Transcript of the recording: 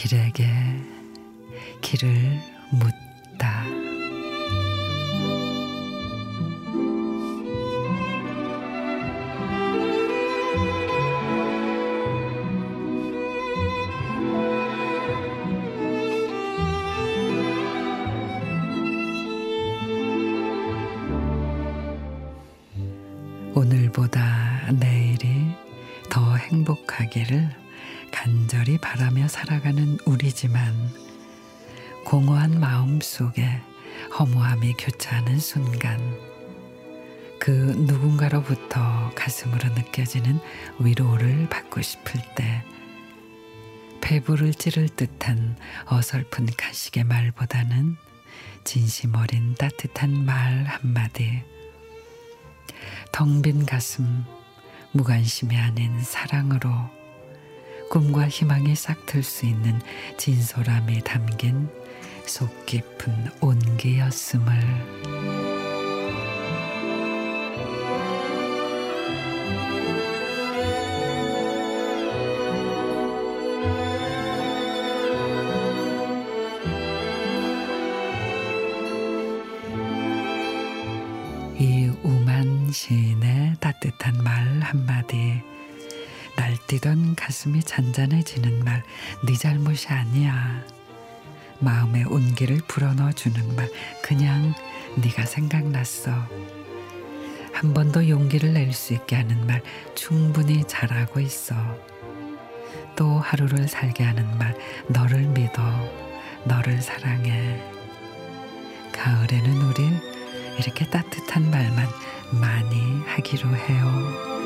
길에게 길을 묻다. 오늘보다 내일이 더 행복하기를 간절히 바라며 살아가는 우리지만 공허한 마음 속에 허무함이 교차하는 순간 그 누군가로부터 가슴으로 느껴지는 위로를 받고 싶을 때 배부를 찌를 듯한 어설픈 가식의 말보다는 진심 어린 따뜻한 말 한마디. 텅 빈 가슴 무관심이 아닌 사랑으로 꿈과 희망이 싹틀 수 있는 진솔함이 담긴 속 깊은 온기였음을. 이 우만 시인의 따뜻한 말 한마디 날 뛰던 가슴이 잔잔해지는 말 네 잘못이 아니야. 마음의 온기를 불어넣어 주는 말 그냥 네가 생각났어. 한 번 더 용기를 낼 수 있게 하는 말 충분히 잘하고 있어. 또 하루를 살게 하는 말 너를 믿어. 너를 사랑해. 가을에는 우리 이렇게 따뜻한 말만 많이 하기로 해요.